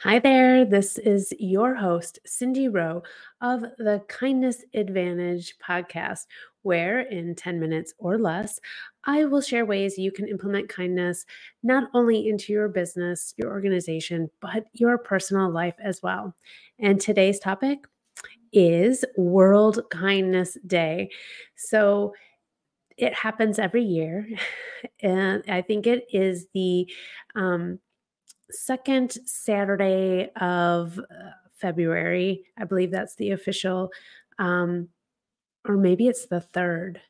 Hi there. This is your host, Cindy Rowe of the Kindness Advantage podcast, where in 10 minutes or less, I will share ways you can implement kindness not only into your business, your organization, but your personal life as well. And today's topic is World Kindness Day. So, it happens every year. And I think it is the um, second Saturday of uh, February. I believe that's the official, um, or maybe it's the third.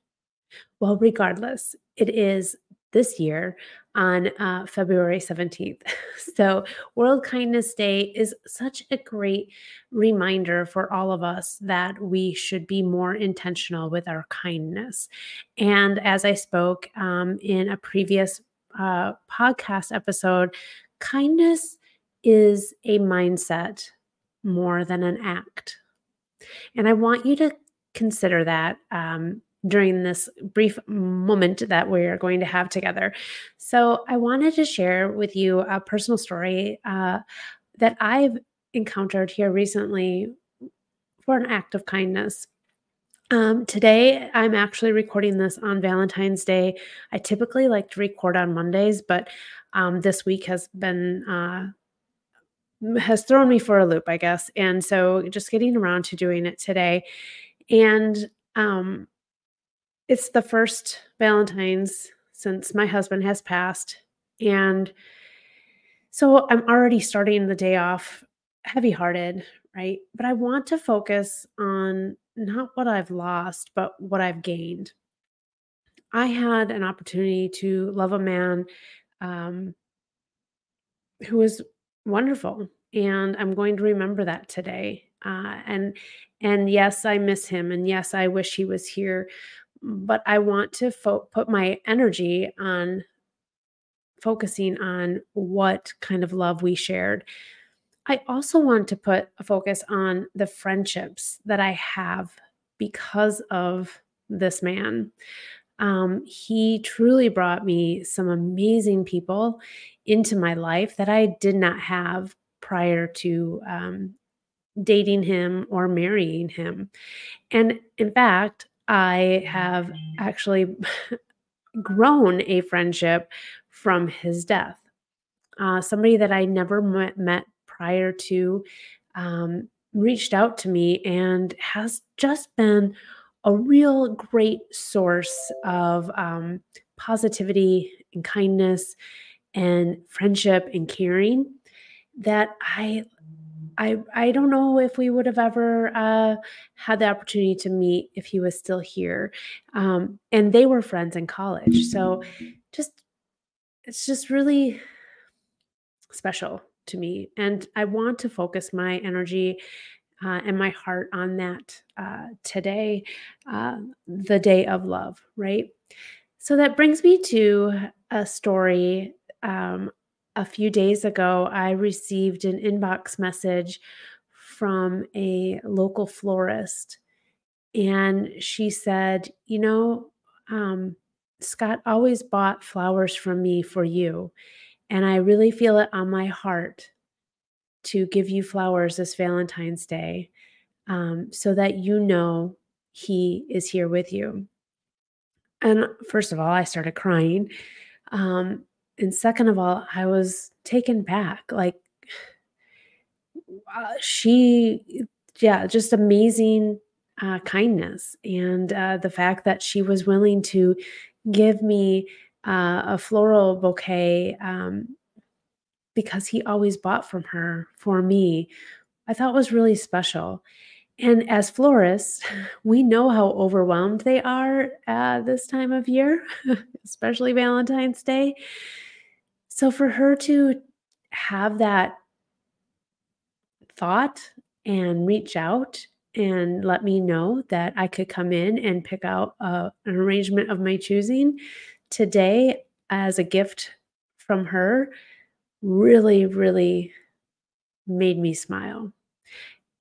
Well, regardless, it is this year on uh, February 17th. So, World Kindness Day is such a great reminder for all of us that we should be more intentional with our kindness. And as I spoke um, in a previous uh, podcast episode, kindness is a mindset more than an act. And I want you to consider that um, during this brief moment that we're going to have together. So, I wanted to share with you a personal story uh, that I've encountered here recently for an act of kindness. Um, today, I'm actually recording this on Valentine's Day. I typically like to record on Mondays, but um, this week has been uh, has thrown me for a loop, I guess. And so, just getting around to doing it today, and um, it's the first Valentine's since my husband has passed, and so I'm already starting the day off heavy hearted, right? But I want to focus on not what I've lost, but what I've gained. I had an opportunity to love a man um, who was wonderful, and I'm going to remember that today. Uh, and and yes, I miss him, and yes, I wish he was here, but I want to fo- put my energy on focusing on what kind of love we shared I also want to put a focus on the friendships that I have because of this man. Um, he truly brought me some amazing people into my life that I did not have prior to um, dating him or marrying him. And in fact, I have actually grown a friendship from his death. Uh, somebody that I never met, met prior to um, reached out to me and has just been a real great source of um, positivity and kindness and friendship and caring that I I I don't know if we would have ever uh, had the opportunity to meet if he was still here. Um, and they were friends in college, so just it's just really special to me. And I want to focus my energy uh, and my heart on that uh, today, uh, the day of love, right? So that brings me to a story. Um, a few days ago, I received an inbox message from a local florist. And she said, You know, um, Scott always bought flowers from me for you. And I really feel it on my heart to give you flowers this Valentine's Day um, so that you know He is here with you. And first of all, I started crying. Um, and second of all, I was taken back. Like, uh, she, yeah, just amazing uh, kindness. And uh, the fact that she was willing to give me uh, a floral bouquet um, because he always bought from her for me, I thought was really special. And as florists, we know how overwhelmed they are this time of year, especially Valentine's Day. So for her to have that thought and reach out and let me know that I could come in and pick out uh, an arrangement of my choosing today as a gift from her really, really made me smile.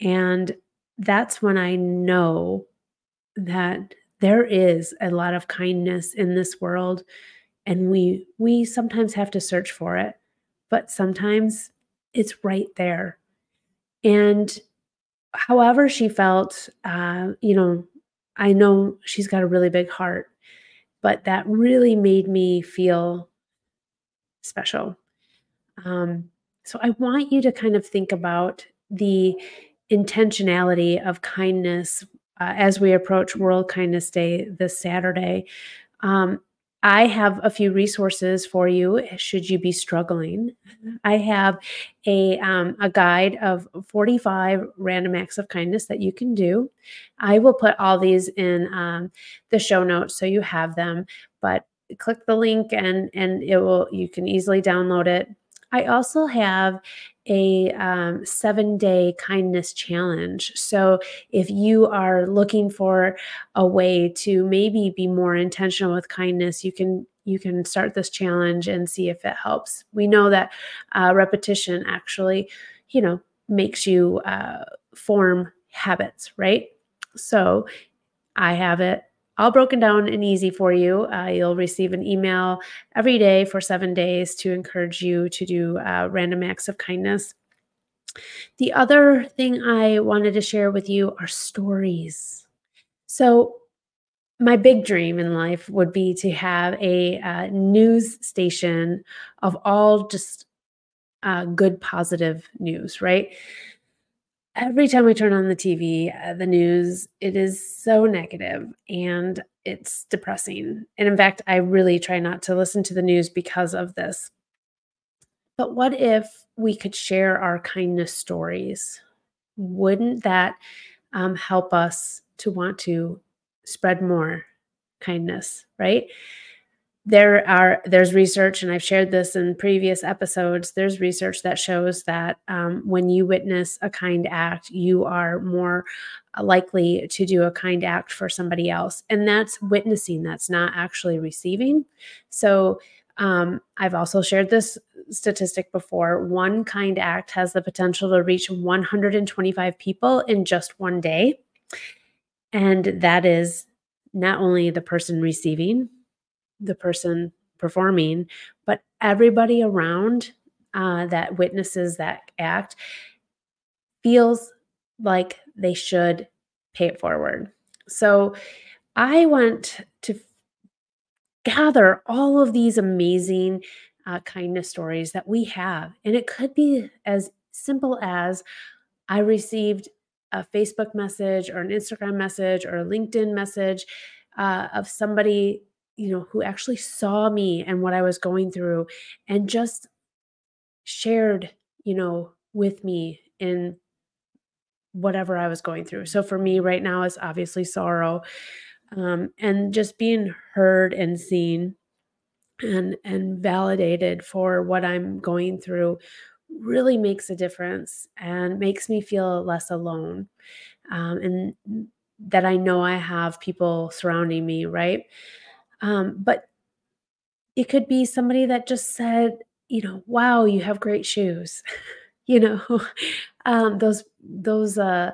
And that's when I know that there is a lot of kindness in this world and we we sometimes have to search for it but sometimes it's right there. And however she felt, uh, you know, I know she's got a really big heart, but that really made me feel special. Um, so I want you to kind of think about the intentionality of kindness uh, as we approach World Kindness Day this Saturday. Um, I have a few resources for you should you be struggling. I have a, um, a guide of 45 random acts of kindness that you can do. I will put all these in um, the show notes so you have them, but click the link and and it will you can easily download it. I also have a um, seven day kindness challenge. So, if you are looking for a way to maybe be more intentional with kindness, you can you can start this challenge and see if it helps. We know that uh, repetition actually, you know, makes you uh, form habits, right? So, I have it all broken down and easy for you. Uh, you'll receive an email every day for seven days to encourage you to do uh, random acts of kindness. The other thing I wanted to share with you are stories. So, my big dream in life would be to have a uh, news station of all just uh, good, positive news, right? Every time we turn on the TV, uh, the news, it is so negative and it's depressing. And in fact, I really try not to listen to the news because of this. But what if we could share our kindness stories? Wouldn't that um, help us to want to spread more kindness, right? There are there's research and i've shared this in previous episodes there's research that shows that um, when you witness a kind act you are more likely to do a kind act for somebody else and that's witnessing that's not actually receiving. So um, i've also shared this statistic before one kind act has the potential to reach 125 people in just one day and that is not only the person receiving the person performing, but everybody around uh, that witnesses that act feels like they should pay it forward. So I want to gather all of these amazing uh, kindness stories that we have. And it could be as simple as I received a Facebook message or an Instagram message or a LinkedIn message uh, of somebody you know, who actually saw me and what I was going through and just shared, you know, with me in whatever I was going through. So for me right now is obviously sorrow um, and just being heard and seen and and validated for what I'm going through really makes a difference and makes me feel less alone um, and that I know I have people surrounding me, right? Um, but it could be somebody that just said, you know, wow, you have great shoes. you know, um, those those uh,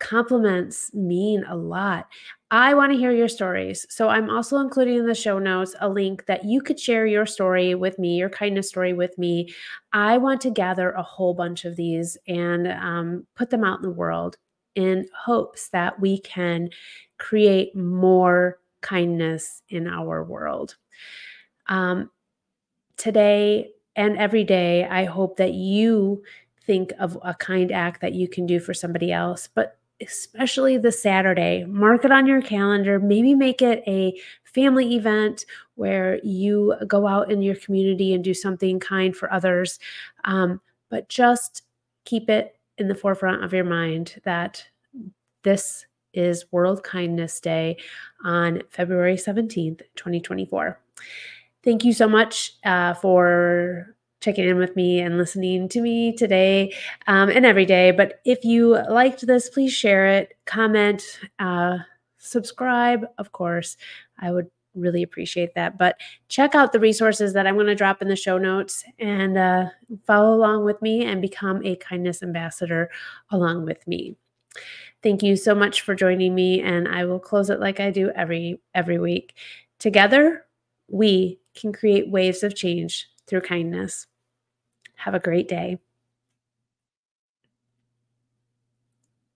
compliments mean a lot. I want to hear your stories. So I'm also including in the show notes a link that you could share your story with me, your kindness story with me. I want to gather a whole bunch of these and um, put them out in the world in hopes that we can create more kindness in our world. Um, today and every day, I hope that you think of a kind act that you can do for somebody else, but especially the Saturday, mark it on your calendar, maybe make it a family event where you go out in your community and do something kind for others. Um, but just keep it in the forefront of your mind that this is World Kindness Day on February 17th, 2024. Thank you so much uh, for checking in with me and listening to me today um, and every day. But if you liked this, please share it, comment, uh, subscribe, of course. I would really appreciate that. But check out the resources that I'm going to drop in the show notes and uh, follow along with me and become a kindness ambassador along with me. Thank you so much for joining me and I will close it like I do every every week. Together, we can create waves of change through kindness. Have a great day.